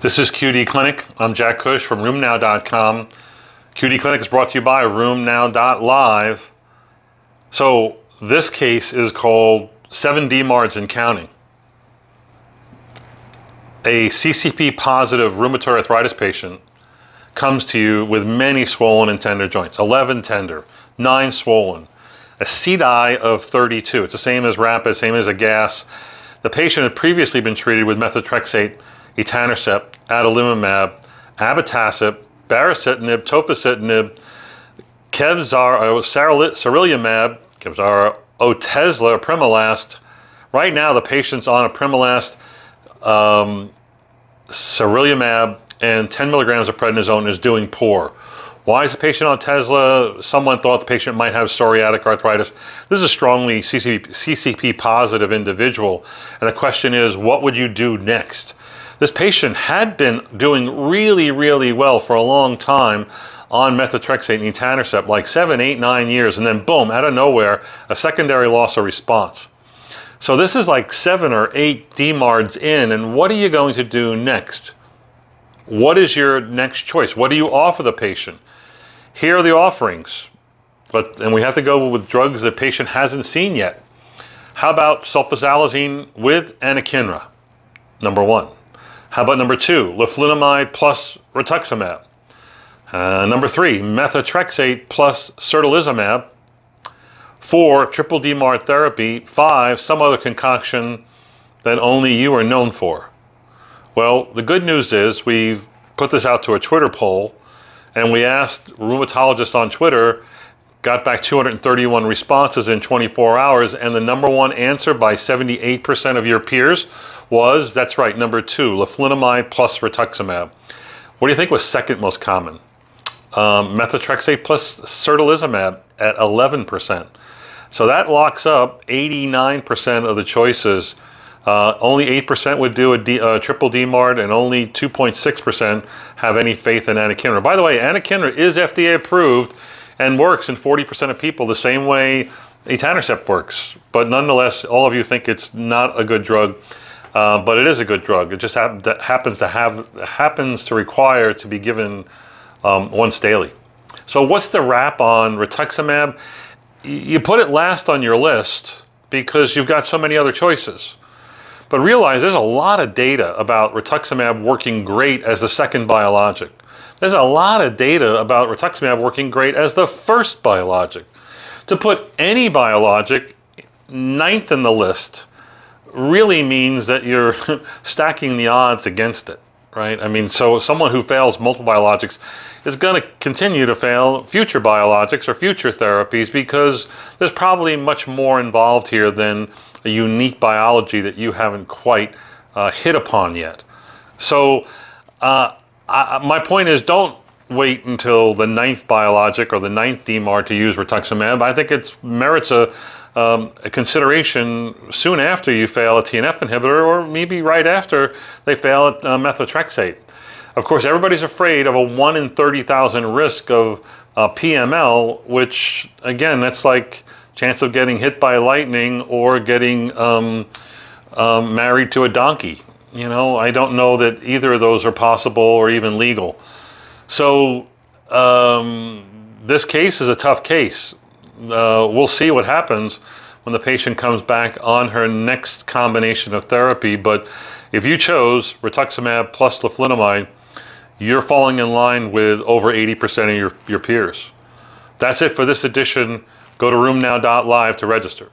This is QD Clinic. I'm Jack Cush from RheumNow.com. QD Clinic is brought to you by RheumNow.live. So this case is called seven DMARDs and counting. A CCP positive rheumatoid arthritis patient comes to you with many swollen and tender joints 11 tender, 9 swollen, a CDI of 32. It's the same as rapid, same as a gas. The patient had previously been treated with methotrexate, etanercept, adalimumab, abatacept, baricitinib, tofacitinib, Kevzar, uh, sarilumab, Kevzara, Otezla, apremilast. Right now, the patient's on apremilast, um, sarilumab, and 10 milligrams of prednisone is doing poor. Why is the patient on Otezla? Someone thought the patient might have psoriatic arthritis. This is a strongly CCP positive individual. And the question is, what would you do next? This patient had been doing really, really well for a long time on methotrexate and etanercept, like seven, eight, nine years, and then boom, out of nowhere, a secondary loss of response. So this is like seven or eight DMARDs in, and what are you going to do next? What is your next choice? What do you offer the patient? Here are the offerings, but and we have to go with drugs the patient hasn't seen yet. How about sulfasalazine with anakinra? Number one. How about number two, leflunomide plus rituximab? Uh, number three, methotrexate plus certolizumab. Four, triple DMARD therapy. Five, some other concoction that only you are known for. Well, the good news is we've put this out to a Twitter poll and we asked rheumatologists on Twitter, got back 231 responses in 24 hours, and the number one answer by 78% of your peers was that's right, number two, leflunomide plus rituximab. What do you think was second most common? Um, methotrexate plus certolizumab at 11%. So that locks up 89% of the choices uh, only 8% would do a D, uh, triple DMARD, and only 2.6% have any faith in anakinra. By the way, anakinra is FDA approved and works in 40% of people the same way etanercept works. But nonetheless, all of you think it's not a good drug, uh, but it is a good drug. It just hap- happens to have happens to require to be given um, once daily. So, what's the rap on rituximab? You put it last on your list because you've got so many other choices. But realize there's a lot of data about rituximab working great as the second biologic. There's a lot of data about rituximab working great as the first biologic. To put any biologic ninth in the list really means that you're stacking the odds against it, right? I mean, so someone who fails multiple biologics is going to continue to fail future biologics or future therapies because there's probably much more involved here than a unique biology that you haven't quite uh, hit upon yet. So, uh, I, my point is don't wait until the ninth biologic or the ninth DMARD to use rituximab. I think it merits a, um, a, consideration soon after you fail a TNF inhibitor or maybe right after they fail at uh, methotrexate. Of course, everybody's afraid of a 1 in 30,000 risk of uh, PML, which, again, that's like chance of getting hit by lightning or getting um, um, married to a donkey. You know, I don't know that either of those are possible or even legal. So um, this case is a tough case. Uh, we'll see what happens when the patient comes back on her next combination of therapy. But if you chose rituximab plus leflunomide, you're falling in line with over 80% of your, your peers. That's it for this edition Go to RheumNow.live to register.